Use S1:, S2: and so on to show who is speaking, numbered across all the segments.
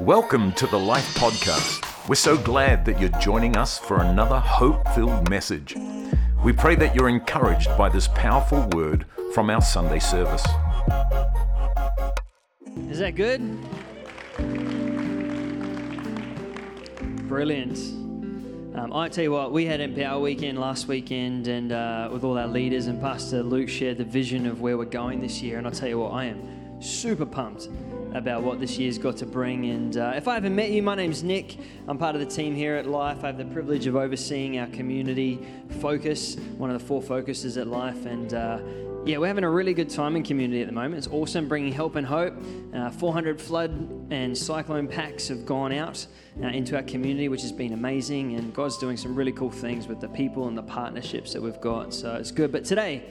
S1: Welcome to the Life Podcast. We're so glad that you're joining us for another hope filled message. We pray that you're encouraged by this powerful word from our Sunday service.
S2: Is that good? Brilliant. Um, I tell you what, we had Empower Weekend last weekend, and uh, with all our leaders, and Pastor Luke shared the vision of where we're going this year. And I tell you what, I am super pumped about what this year's got to bring. And uh, if I haven't met you, my name's Nick. I'm part of the team here at Life. I have the privilege of overseeing our community focus, one of the four focuses at Life. And uh, yeah, we're having a really good time in community at the moment. It's awesome, bringing help and hope. Uh, 400 flood and cyclone packs have gone out uh, into our community, which has been amazing. And God's doing some really cool things with the people and the partnerships that we've got. So it's good. But today,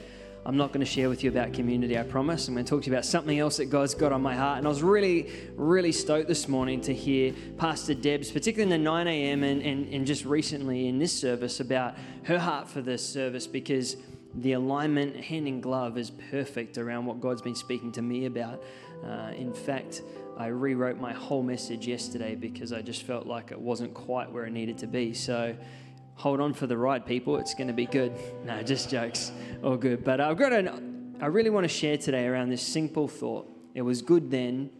S2: I'm not going to share with you about community, I promise. I'm going to talk to you about something else that God's got on my heart. And I was really, really stoked this morning to hear Pastor Debs, particularly in the 9 a.m. And, and, and just recently in this service, about her heart for this service because the alignment, hand in glove, is perfect around what God's been speaking to me about. Uh, in fact, I rewrote my whole message yesterday because I just felt like it wasn't quite where it needed to be. So, hold on for the right people. It's going to be good. No, just jokes. All good. But I've got an, I really want to share today around this simple thought. It was good then,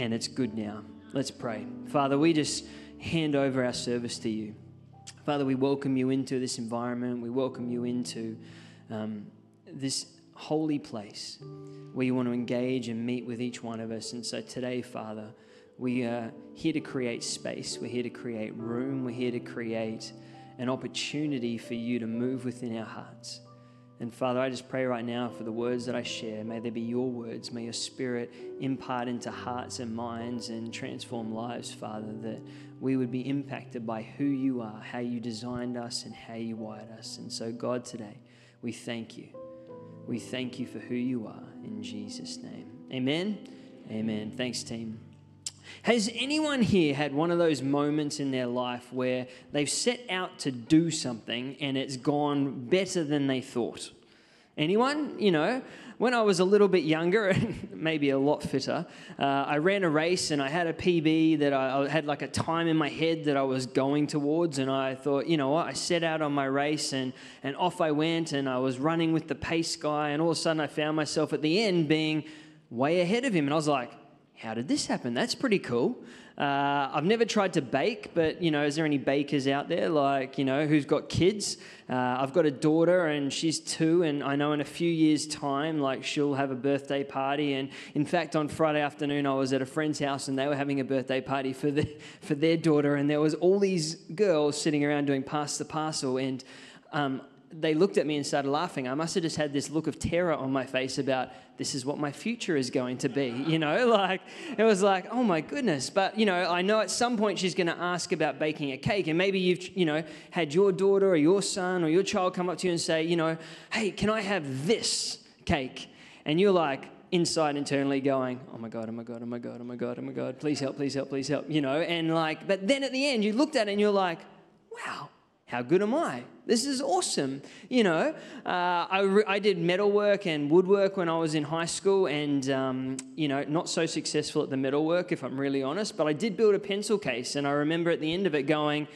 S2: and it's good now. Let's pray. Father, we just hand over our service to you. Father, we welcome you into this environment. We welcome you into um, this holy place where you want to engage and meet with each one of us. And so today, Father, we are here to create space. We're here to create room. We're here to create an opportunity for you to move within our hearts. And Father, I just pray right now for the words that I share. May they be your words. May your spirit impart into hearts and minds and transform lives, Father, that we would be impacted by who you are, how you designed us, and how you wired us. And so, God, today, we thank you. We thank you for who you are in Jesus' name. Amen. Amen. Thanks, team. Has anyone here had one of those moments in their life where they've set out to do something and it's gone better than they thought? Anyone? You know, when I was a little bit younger and maybe a lot fitter, uh, I ran a race and I had a PB that I, I, had like a time in my head that I was going towards. And I thought, you know what? I set out on my race and, and off I went and I was running with the pace guy. And all of a sudden I found myself at the end being way ahead of him. And I was like, how did this happen? That's pretty cool. Uh, I've never tried to bake, but you know, is there any bakers out there like you know who's got kids? Uh, I've got a daughter and she's two, and I know in a few years' time, like she'll have a birthday party. And in fact, on Friday afternoon, I was at a friend's house and they were having a birthday party for the for their daughter, and there was all these girls sitting around doing pass the parcel, and um, they looked at me and started laughing. I must have just had this look of terror on my face about this is what my future is going to be. You know, like it was like, oh my goodness. But you know, I know at some point she's going to ask about baking a cake, and maybe you've you know had your daughter or your son or your child come up to you and say, you know, hey, can I have this cake? And you're like, inside internally going, oh my God, oh my God, oh my God, oh my God, oh my God, please help, please help, please help, you know, and like, but then at the end you looked at it and you're like, wow, how good am I? This is awesome. You know, uh, I, re- I did metalwork and woodwork when I was in high school, and, um, you know, not so successful at the metalwork, if I'm really honest, but I did build a pencil case, and I remember at the end of it going,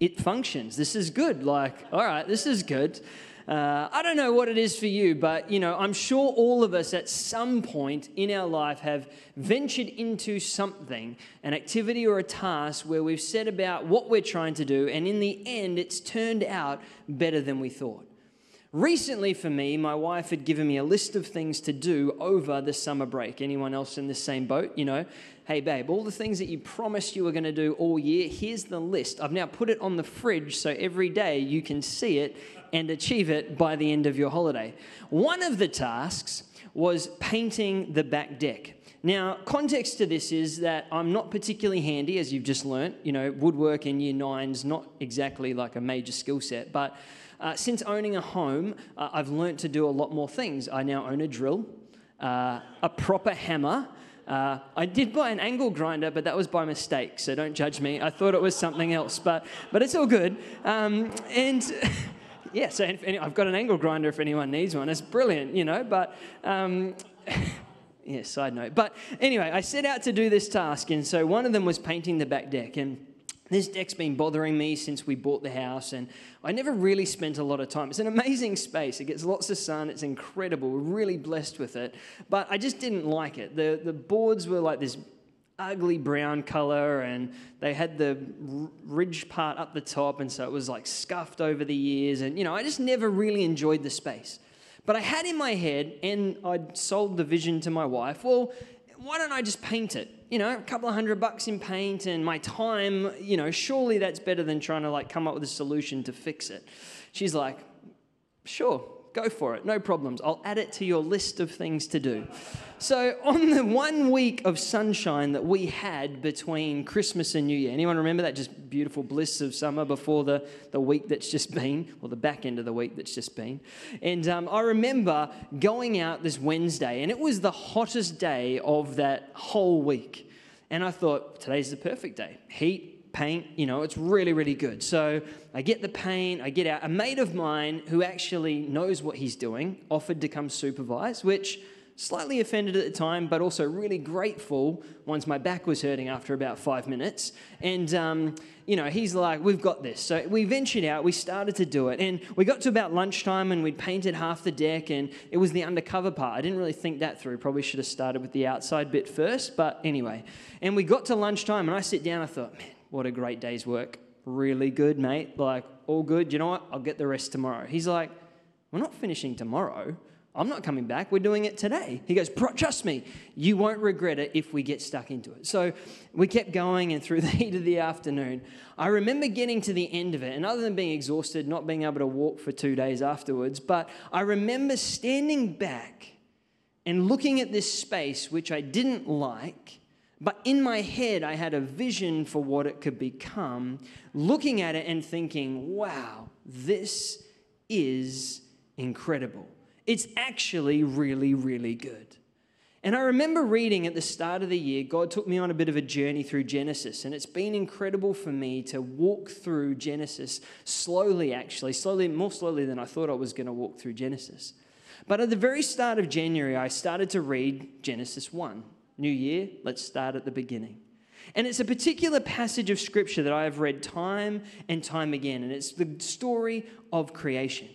S2: it functions. This is good. Like, all right, this is good. Uh, I don't know what it is for you, but you know, I'm sure all of us at some point in our life have ventured into something, an activity or a task where we've set about what we're trying to do, and in the end, it's turned out better than we thought. Recently, for me, my wife had given me a list of things to do over the summer break. Anyone else in the same boat? You know, hey, babe, all the things that you promised you were going to do all year, here's the list. I've now put it on the fridge so every day you can see it and achieve it by the end of your holiday. One of the tasks was painting the back deck. Now, context to this is that I'm not particularly handy, as you've just learnt. You know, woodwork in year nine is not exactly like a major skill set, but uh, since owning a home, uh, I've learnt to do a lot more things. I now own a drill, uh, a proper hammer. Uh, I did buy an angle grinder, but that was by mistake, so don't judge me. I thought it was something else, but, but it's all good. Um, and yeah, so I've got an angle grinder if anyone needs one. It's brilliant, you know, but um, Yeah, side note. But anyway, I set out to do this task, and so one of them was painting the back deck. And this deck's been bothering me since we bought the house, and I never really spent a lot of time. It's an amazing space. It gets lots of sun. It's incredible. We're really blessed with it. But I just didn't like it. The, the boards were like this ugly brown color, and they had the ridge part up the top, and so it was like scuffed over the years. And, you know, I just never really enjoyed the space. But I had in my head, and I'd sold the vision to my wife, well, why don't I just paint it? you know, a couple of hundred bucks in paint and my time, you know, surely that's better than trying to like come up with a solution to fix it. She's like, sure, go for it, no problems. I'll add it to your list of things to do. So, on the one week of sunshine that we had between Christmas and New Year, anyone remember that just beautiful bliss of summer before the, the week that's just been, or the back end of the week that's just been? And um, I remember going out this Wednesday, and it was the hottest day of that whole week. And I thought, today's the perfect day. Heat, paint, you know, it's really, really good. So I get the paint, I get out. A mate of mine who actually knows what he's doing offered to come supervise, which slightly offended at the time, but also really grateful once my back was hurting after about five minutes. And, um, you know, he's like, we've got this. So we ventured out, we started to do it. And we got to about lunchtime and we'd painted half the deck, and it was the undercover part. I didn't really think that through. Probably should have started with the outside bit first, but anyway. And we got to lunchtime, and I sit down, I thought, man, what a great day's work. Really good, mate. Like, all good. You know what? I'll get the rest tomorrow. He's like, we're not finishing tomorrow. I'm not coming back. We're doing it today. He goes, Trust me, you won't regret it if we get stuck into it. So we kept going, and through the heat of the afternoon, I remember getting to the end of it. And other than being exhausted, not being able to walk for two days afterwards, but I remember standing back and looking at this space, which I didn't like. But in my head, I had a vision for what it could become, looking at it and thinking, wow, this is incredible. It's actually really, really good. And I remember reading at the start of the year, God took me on a bit of a journey through Genesis, and it's been incredible for me to walk through Genesis slowly, actually, slowly, more slowly than I thought I was going to walk through Genesis. But at the very start of January, I started to read Genesis 1. New year, let's start at the beginning. And it's a particular passage of scripture that I have read time and time again, and it's the story of creation.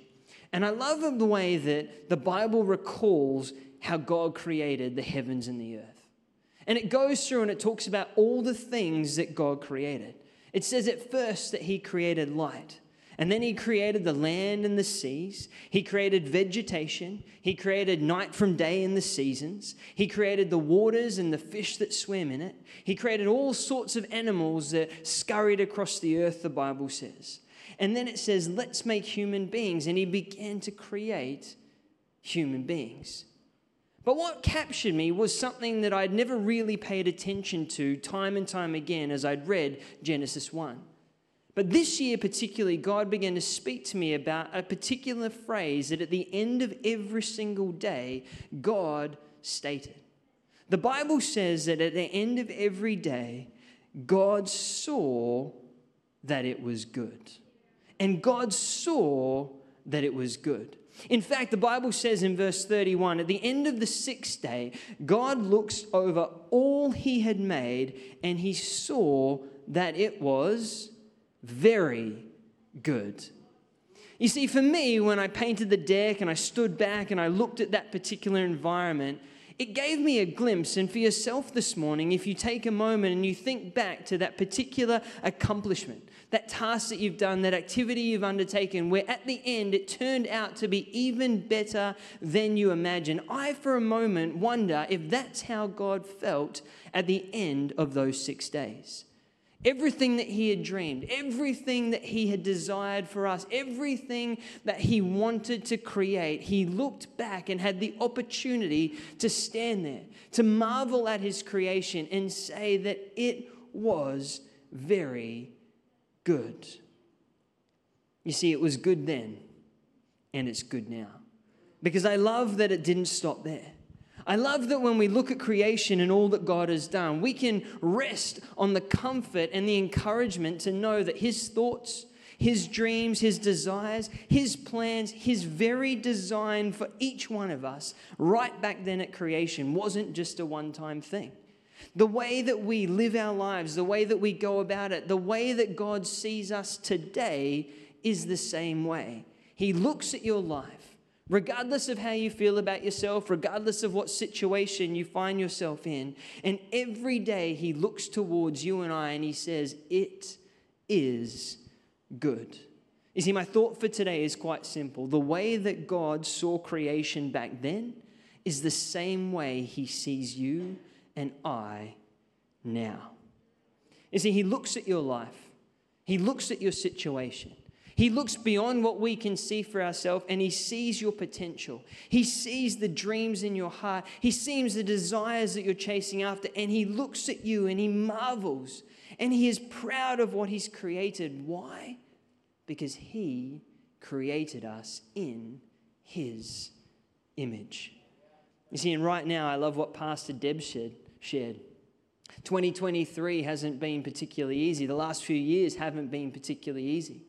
S2: And I love the way that the Bible recalls how God created the heavens and the earth. And it goes through and it talks about all the things that God created. It says at first that He created light. And then he created the land and the seas. He created vegetation. He created night from day in the seasons. He created the waters and the fish that swim in it. He created all sorts of animals that scurried across the earth, the Bible says. And then it says, let's make human beings. And he began to create human beings. But what captured me was something that I'd never really paid attention to time and time again as I'd read Genesis 1. But this year, particularly, God began to speak to me about a particular phrase that at the end of every single day, God stated. The Bible says that at the end of every day, God saw that it was good and God saw that it was good. In fact, the Bible says in verse 31 at the end of the sixth day, God looks over all he had made and he saw that it was very good. You see, for me, when I painted the deck and I stood back and I looked at that particular environment, it gave me a glimpse. And for yourself this morning, if you take a moment and you think back to that particular accomplishment, that task that you've done, that activity you've undertaken, where at the end it turned out to be even better than you imagined. I, for a moment, wonder if that's how God felt at the end of those six days. Everything that he had dreamed, everything that he had desired for us, everything that he wanted to create, he looked back and had the opportunity to stand there, to marvel at his creation and say that it was very good. You see, it was good then, and it's good now. Because I love that it didn't stop there. I love that when we look at creation and all that God has done, we can rest on the comfort and the encouragement to know that His thoughts, His dreams, His desires, His plans, His very design for each one of us right back then at creation wasn't just a one time thing. The way that we live our lives, the way that we go about it, the way that God sees us today is the same way. He looks at your life, regardless of how you feel about yourself, regardless of what situation you find yourself in, and every day He looks towards you and I and He says, It is good. You see, my thought for today is quite simple. The way that God saw creation back then is the same way He sees you and I now. You see, He looks at your life, He looks at your situation. He looks beyond what we can see for ourselves and he sees your potential. He sees the dreams in your heart. He sees the desires that you're chasing after and he looks at you and he marvels and he is proud of what he's created. Why? Because he created us in his image. You see, and right now, I love what Pastor Deb shared shared. 2023 hasn't been particularly easy. The last few years haven't been particularly easy.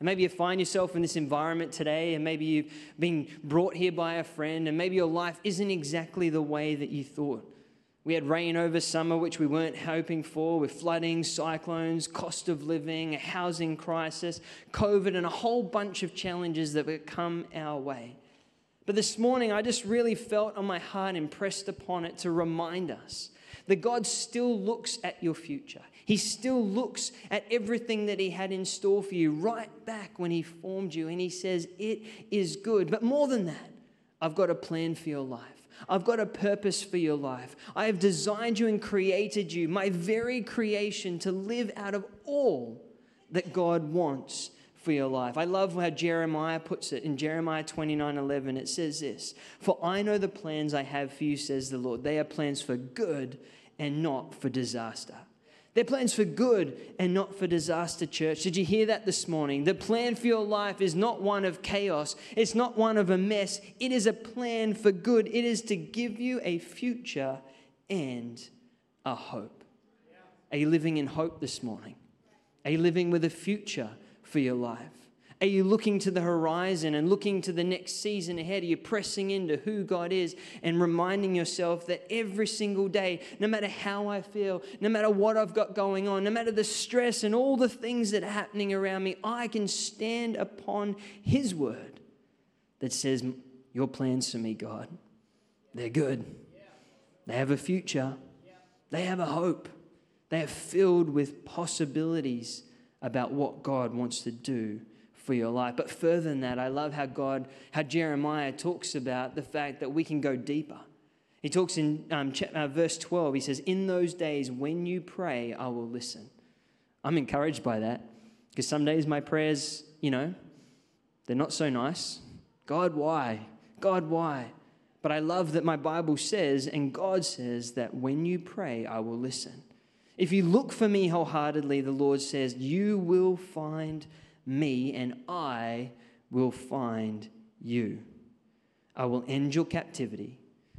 S2: And maybe you find yourself in this environment today, and maybe you've been brought here by a friend, and maybe your life isn't exactly the way that you thought. We had rain over summer, which we weren't hoping for, with flooding, cyclones, cost of living, a housing crisis, COVID, and a whole bunch of challenges that would come our way. But this morning, I just really felt on my heart, impressed upon it, to remind us that God still looks at your future. He still looks at everything that He had in store for you right back when He formed you, and He says, It is good. But more than that, I've got a plan for your life. I've got a purpose for your life. I have designed you and created you, my very creation, to live out of all that God wants for your life. I love how Jeremiah puts it in Jeremiah 29 11. It says this For I know the plans I have for you, says the Lord. They are plans for good and not for disaster. They're plans for good and not for disaster, church. Did you hear that this morning? The plan for your life is not one of chaos, it's not one of a mess. It is a plan for good. It is to give you a future and a hope. Are you living in hope this morning? Are you living with a future for your life? Are you looking to the horizon and looking to the next season ahead? Are you pressing into who God is and reminding yourself that every single day, no matter how I feel, no matter what I've got going on, no matter the stress and all the things that are happening around me, I can stand upon His word that says, Your plans for me, God, they're good. They have a future, they have a hope, they are filled with possibilities about what God wants to do for your life. But further than that, I love how God, how Jeremiah talks about the fact that we can go deeper. He talks in um, uh, verse 12, he says, In those days when you pray, I will listen. I'm encouraged by that because some days my prayers, you know, they're not so nice. God, why? God, why? But I love that my Bible says, and God says, that when you pray, I will listen. If you look for me wholeheartedly, the Lord says, you will find me and I will find you. I will end your captivity.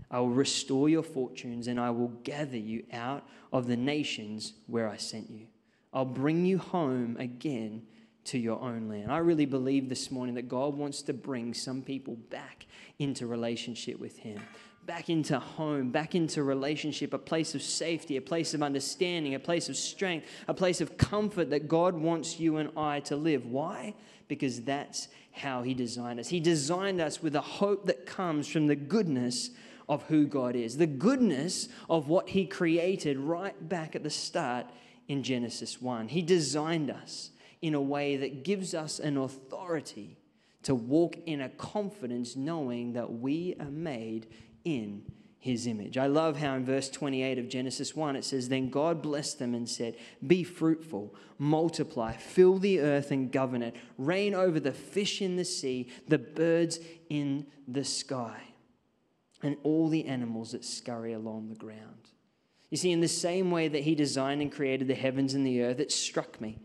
S2: I will restore your fortunes and I will gather you out of the nations where I sent you. I'll bring you home again to your own land. I really believe this morning that God wants to bring some people back into relationship with Him back into home, back into relationship, a place of safety, a place of understanding, a place of strength, a place of comfort that God wants you and I to live. Why? Because that's how He designed us. He designed us with a hope that comes from the goodness of who God is, the goodness of what He created right back at the start in Genesis 1. He designed us in a way that gives us an authority to walk in a confidence knowing that we are made in his image. I love how in verse 28 of Genesis 1 it says, Then God blessed them and said, Be fruitful, multiply, fill the earth and govern it, reign over the fish in the sea, the birds in the sky, and all the animals that scurry along the ground. You see, in the same way that he designed and created the heavens and the earth, it struck me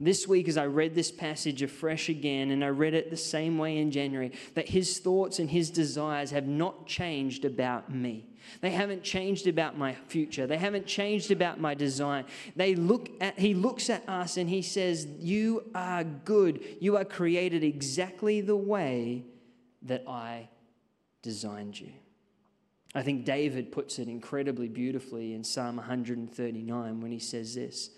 S2: This week, as I read this passage afresh again, and I read it the same way in January, that his thoughts and his desires have not changed about me. They haven't changed about my future. They haven't changed about my design. They look at, he looks at us and he says, You are good. You are created exactly the way that I designed you. I think David puts it incredibly beautifully in Psalm 139 when he says this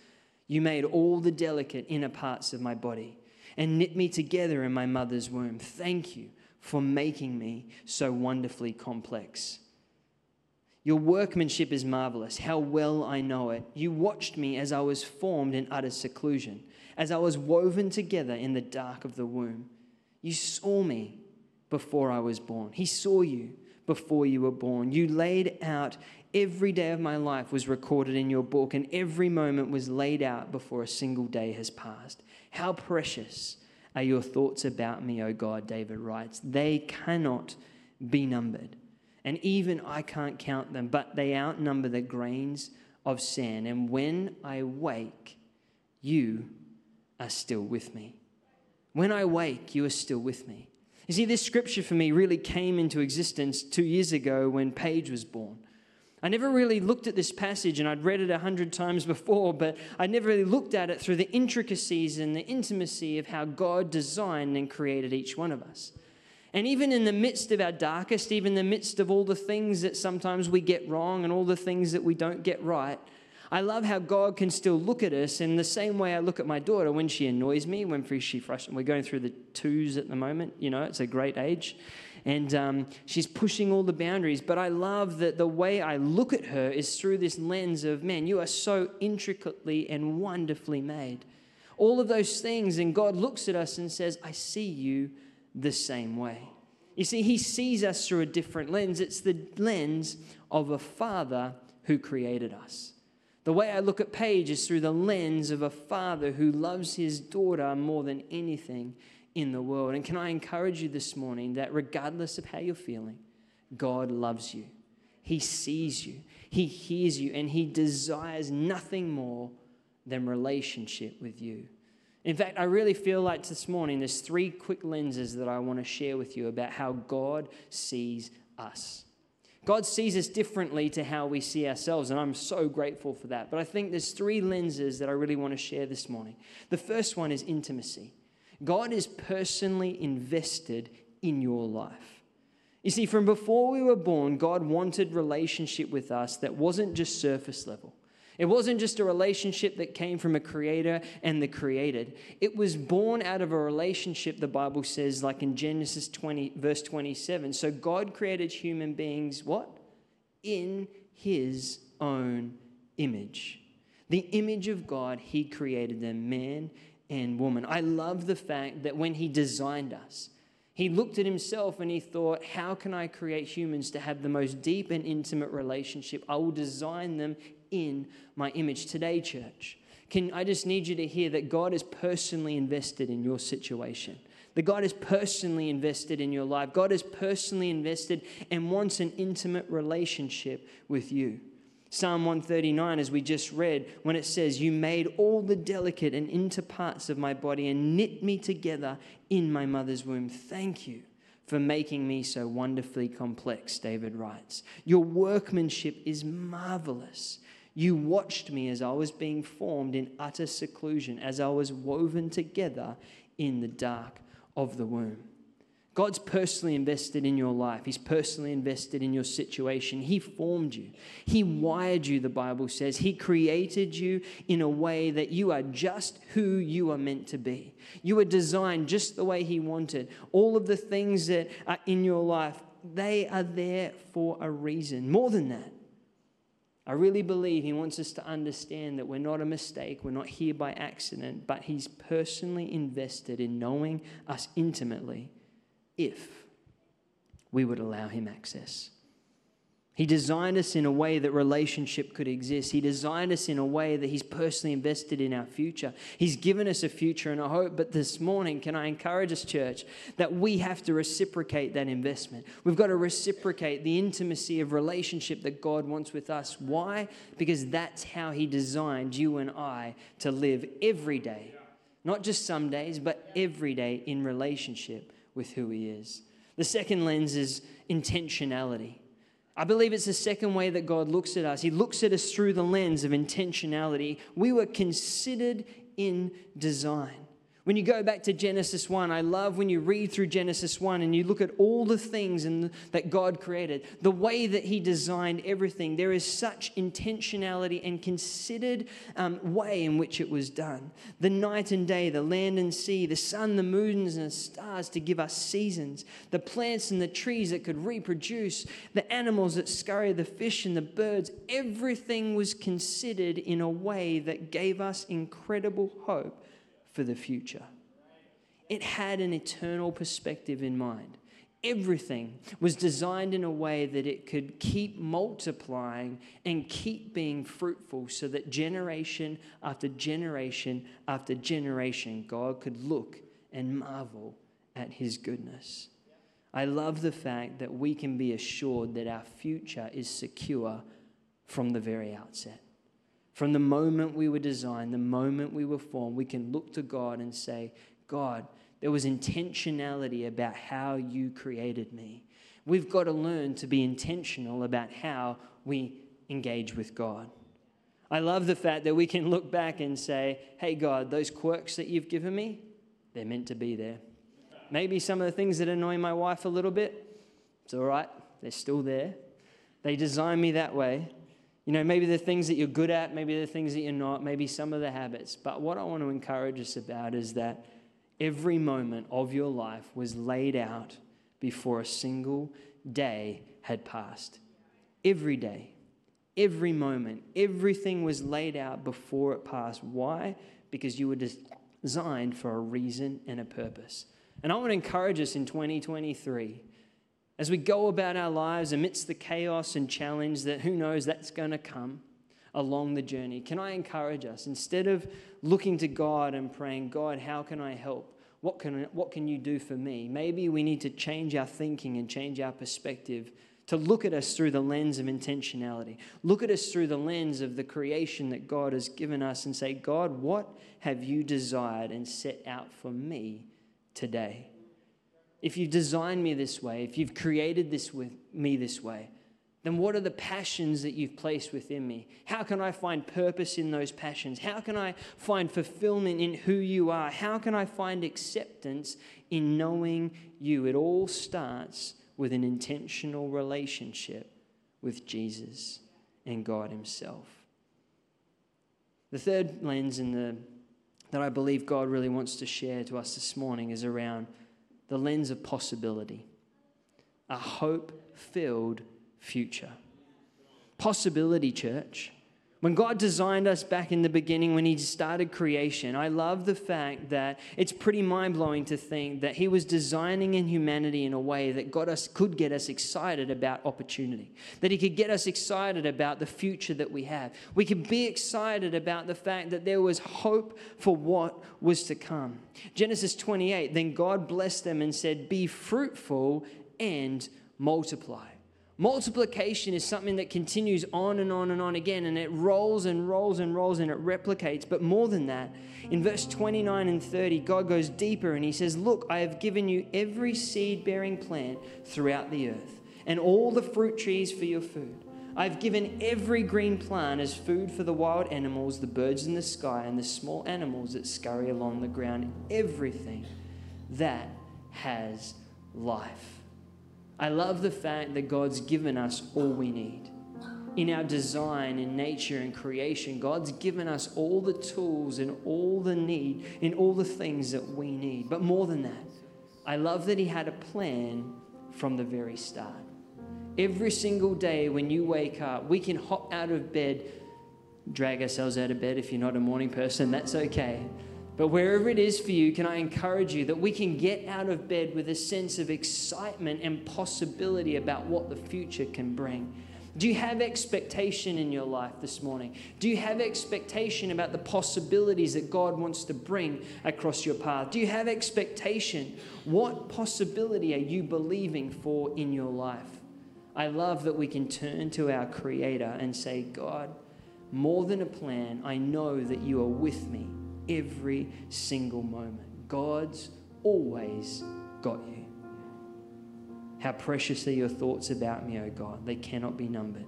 S2: You made all the delicate inner parts of my body and knit me together in my mother's womb. Thank you for making me so wonderfully complex. Your workmanship is marvelous. How well I know it. You watched me as I was formed in utter seclusion, as I was woven together in the dark of the womb. You saw me before I was born. He saw you before you were born. You laid out every day of my life was recorded in your book, and every moment was laid out before a single day has passed. How precious are your thoughts about me, O God, David writes. They cannot be numbered. And even I can't count them, but they outnumber the grains of sand. And when I wake, you are still with me. When I wake, you are still with me. You see, this scripture for me really came into existence two years ago when Paige was born. I never really looked at this passage, and I'd read it a hundred times before, but I never really looked at it through the intricacies and the intimacy of how God designed and created each one of us. And even in the midst of our darkest, even in the midst of all the things that sometimes we get wrong and all the things that we don't get right, I love how God can still look at us in the same way I look at my daughter when she annoys me, when she frustrates. We're going through the twos at the moment, you know, it's a great age. And um, she's pushing all the boundaries. But I love that the way I look at her is through this lens of, man, you are so intricately and wonderfully made. All of those things. And God looks at us and says, I see you the same way. You see, He sees us through a different lens. It's the lens of a father who created us. The way I look at Paige is through the lens of a father who loves his daughter more than anything in the world. And can I encourage you this morning that regardless of how you're feeling, God loves you. He sees you, He hears you, and He desires nothing more than relationship with you. In fact, I really feel like this morning there's three quick lenses that I want to share with you about how God sees us. God sees us differently to how we see ourselves, and I'm so grateful for that. But I think there's three lenses that I really want to share this morning. The first one is intimacy. God is personally invested in your life. You see, from before we were born, God wanted relationship with us that wasn't just surface level. It wasn't just a relationship that came from a creator and the created. It was born out of a relationship, the Bible says, like in Genesis 20, verse 27. So God created human beings, what? In his own image. The image of God, he created them, man and woman. I love the fact that when he designed us, he looked at himself and he thought, How can I create humans to have the most deep and intimate relationship? I will design them in my image. Today, church, can I just need you to hear that God is personally invested in your situation. That God is personally invested in your life. God is personally invested and wants an intimate relationship with you. Psalm 139, as we just read, when it says, You made all the delicate and inter parts of my body and knit me together in my mother's womb. Thank you for making me so wonderfully complex, David writes. Your workmanship is marvelous. You watched me as I was being formed in utter seclusion, as I was woven together in the dark of the womb. God's personally invested in your life. He's personally invested in your situation. He formed you. He wired you, the Bible says. He created you in a way that you are just who you are meant to be. You are designed just the way He wanted. All of the things that are in your life, they are there for a reason. More than that, I really believe He wants us to understand that we're not a mistake, we're not here by accident, but He's personally invested in knowing us intimately if we would allow Him access. He designed us in a way that relationship could exist. He designed us in a way that He's personally invested in our future. He's given us a future and a hope. But this morning, can I encourage us, church, that we have to reciprocate that investment? We've got to reciprocate the intimacy of relationship that God wants with us. Why? Because that's how He designed you and I to live every day Not just some days, but every day in relationship with who He is. The second lens is intentionality. I believe it's the second way that God looks at us. He looks at us through the lens of intentionality. We were considered in design. When you go back to Genesis 1, I love when you read through Genesis 1 and you look at all the things in, that God created, the way that He designed everything. There is such intentionality and considered um, way in which it was done. The night and day, the land and sea, the sun, the moons, and the stars to give us seasons, the plants and the trees that could reproduce, the animals that scurry, the fish and the birds. Everything was considered in a way that gave us incredible hope for the future. It had an eternal perspective in mind. Everything was designed in a way that it could keep multiplying and keep being fruitful so that generation after generation after generation, God could look and marvel at his goodness. I love the fact that we can be assured that our future is secure from the very outset. From the moment we were designed, the moment we were formed, we can look to God and say, God, there was intentionality about how you created me. We've got to learn to be intentional about how we engage with God. I love the fact that we can look back and say, hey, God, those quirks that you've given me, they're meant to be there. Maybe some of the things that annoy my wife a little bit, it's all right, they're still there. They designed me that way. You know, maybe the things that you're good at, maybe the things that you're not, maybe some of the habits. But what I want to encourage us about is that every moment of your life was laid out before a single day had passed. Every day, every moment, everything was laid out before it passed. Why? Because you were designed for a reason and a purpose. And I want to encourage us in 2023 as we go about our lives amidst the chaos and challenge that who knows that's going to come along the journey, can I encourage us instead of looking to God and praying, God, how can I help? What can, what can you do for me? Maybe we need to change our thinking and change our perspective to look at us through the lens of intentionality. Look at us through the lens of the creation that God has given us and say, God, what have you desired and set out for me today? If you've designed me this way, if you've created this with me this way, then what are the passions that you've placed within me? How can I find purpose in those passions? How can I find fulfillment in who you are? How can I find acceptance in knowing you? It all starts with an intentional relationship with Jesus and God Himself. The third lens in the, that I believe God really wants to share to us this morning is around the lens of possibility, a hope filled future. Possibility, church. When God designed us back in the beginning, when He started creation, I love the fact that it's pretty mind blowing to think that He was designing in humanity in a way that got us, could get us excited about opportunity, that He could get us excited about the future that we have. We could be excited about the fact that there was hope for what was to come. Genesis 28 Then God blessed them and said, Be fruitful and multiply. Multiplication is something that continues on and on and on again, and it rolls and rolls and rolls and it replicates. But more than that, in verse 29 and 30, God goes deeper and he says, Look, I have given you every seed bearing plant throughout the earth, and all the fruit trees for your food. I've given every green plant as food for the wild animals, the birds in the sky, and the small animals that scurry along the ground, everything that has life. I love the fact that God's given us all we need. In our design, in nature, and creation, God's given us all the tools and all the need, in all the things that we need. But more than that, I love that He had a plan from the very start. Every single day when you wake up, we can hop out of bed, drag ourselves out of bed. If you're not a morning person, that's okay. But wherever it is for you, can I encourage you that we can get out of bed with a sense of excitement and possibility about what the future can bring? Do you have expectation in your life this morning? Do you have expectation about the possibilities that God wants to bring across your path? Do you have expectation? What possibility are you believing for in your life? I love that we can turn to our Creator and say, God, more than a plan, I know that you are with me every single moment. God's always got you. How precious are your thoughts about me, O God? They cannot be numbered.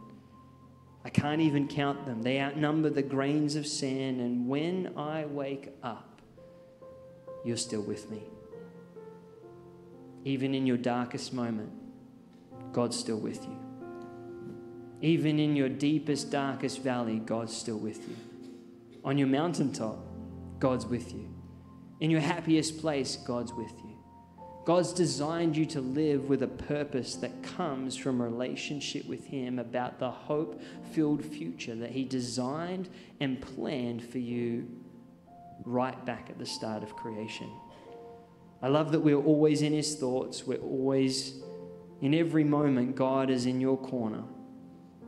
S2: I can't even count them. They outnumber the grains of sand, and when I wake up, you're still with me. Even in your darkest moment, God's still with you. Even in your deepest, darkest valley, God's still with you. On your mountaintop, God's with you. In your happiest place, God's with you. God's designed you to live with a purpose that comes from relationship with Him about the hope filled future that He designed and planned for you right back at the start of creation. I love that we're always in His thoughts, we're always, in every moment, God is in your corner.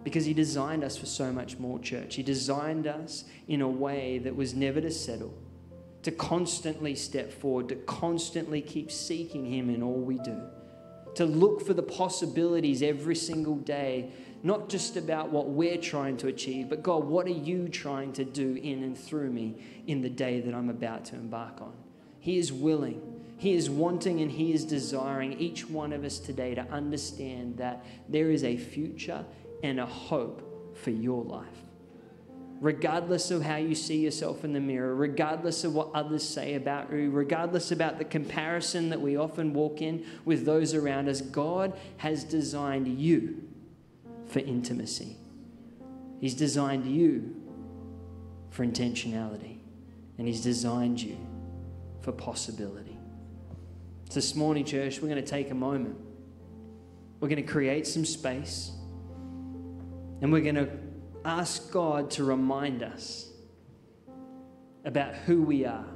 S2: Because He designed us for so much more, church. He designed us in a way that was never to settle to constantly step forward, to constantly keep seeking Him in all we do, to look for the possibilities every single day, not just about what we're trying to achieve, but God, what are you trying to do in and through me in the day that I'm about to embark on? He is willing. He is wanting and He is desiring each one of us today to understand that there is a future and a hope for your life regardless of how you see yourself in the mirror, regardless of what others say about you, regardless about the comparison that we often walk in with those around us, God has designed you for intimacy. He's designed you for intentionality, and He's designed you for possibility. So this morning, church, we're going to take a moment. We're going to create some space, and we're going to ask God to remind us about who we are,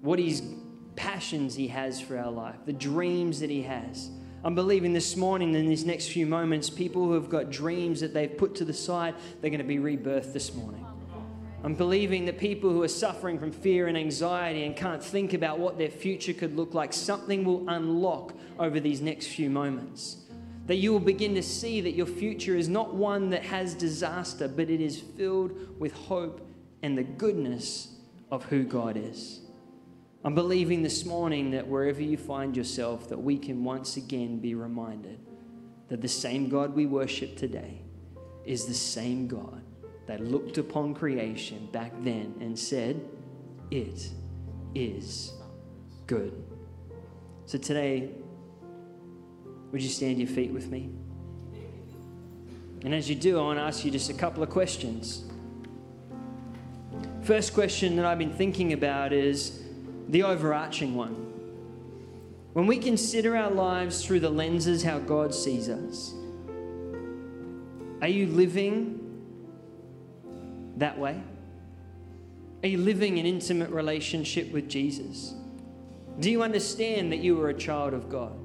S2: what His passions He has for our life, the dreams that He has. I'm believing this morning, in these next few moments, people who have got dreams that they've put to the side, they're going to be rebirthed this morning. I'm believing that people who are suffering from fear and anxiety and can't think about what their future could look like, something will unlock over these next few moments that you will begin to see that your future is not one that has disaster, but it is filled with hope and the goodness of who God is. I'm believing this morning that wherever you find yourself, that we can once again be reminded that the same God we worship today is the same God that looked upon creation back then and said, It is good. So today, would you stand your feet with me? And as you do, I want to ask you just a couple of questions. First question that I've been thinking about is the overarching one. When we consider our lives through the lenses how God sees us, are you living that way? Are you living an intimate relationship with Jesus? Do you understand that you are a child of God?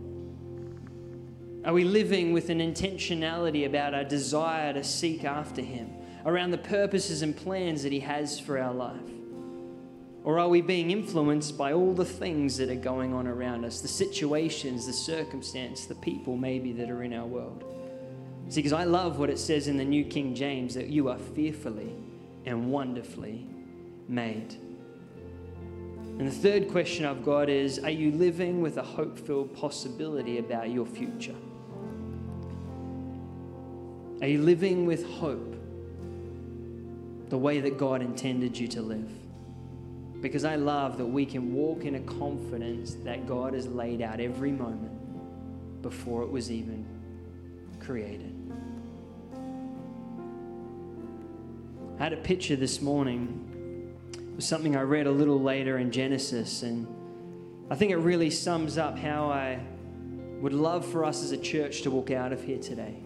S2: Are we living with an intentionality about our desire to seek after Him, around the purposes and plans that He has for our life? Or are we being influenced by all the things that are going on around us, the situations, the circumstance, the people maybe that are in our world? See, because I love what it says in the New King James that you are fearfully and wonderfully made. And the third question I've got is Are you living with a hope filled possibility about your future? Are you living with hope the way that God intended you to live? Because I love that we can walk in a confidence that God has laid out every moment before it was even created. I had a picture this morning. It was something I read a little later in Genesis, and I think it really sums up how I would love for us as a church to walk out of here today.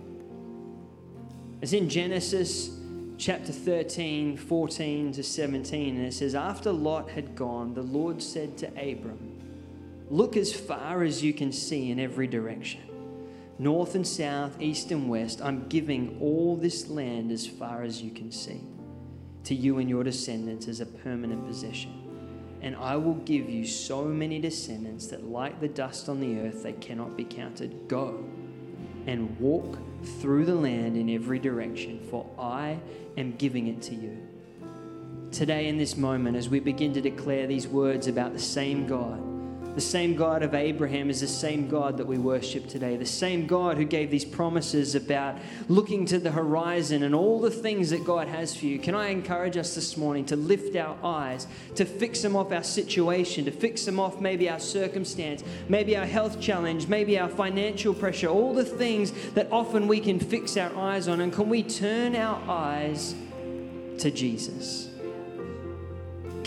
S2: It's in Genesis chapter 13, 14 to 17, and it says, After Lot had gone, the Lord said to Abram, Look as far as you can see in every direction. North and south, east and west, I'm giving all this land as far as you can see to you and your descendants as a permanent possession. And I will give you so many descendants that, like the dust on the earth, they cannot be counted. Go and walk through the land in every direction, for I am giving it to you. today in this moment as we begin to declare these words about the same God. The same God of Abraham is the same God that we worship today. The same God who gave these promises about looking to the horizon and all the things that God has for you. Can I encourage us this morning to lift our eyes, to fix them off our situation, to fix them off maybe our circumstance, maybe our health challenge, maybe our financial pressure, all the things that often we can fix our eyes on? And can we turn our eyes to Jesus?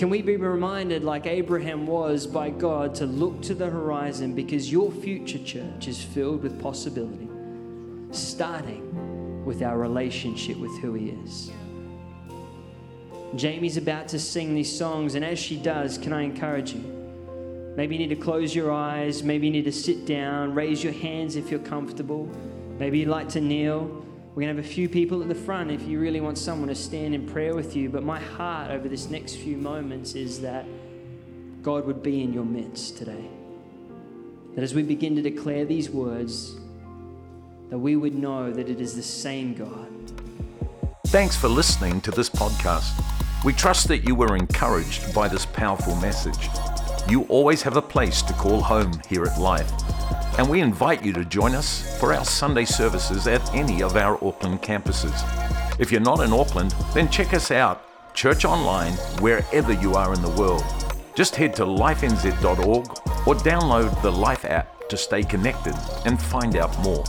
S2: Can we be reminded, like Abraham was by God, to look to the horizon because your future church is filled with possibility, starting with our relationship with who He is? Jamie's about to sing these songs, and as she does, can I encourage you? Maybe you need to close your eyes, maybe you need to sit down, raise your hands if you're comfortable, maybe you'd like to kneel. We're going to have a few people at the front if you really want someone to stand in prayer with you. But my heart over this next few moments is that God would be in your midst today. That as we begin to declare these words, that we would know that it is the same God.
S1: Thanks for listening to this podcast. We trust that you were encouraged by this powerful message. You always have a place to call home here at Life and we invite you to join us for our Sunday services at any of our Auckland campuses. If you're not in Auckland, then check us out, church online, wherever you are in the world. Just head to lifenz.org or download the Life app to stay connected and find out more.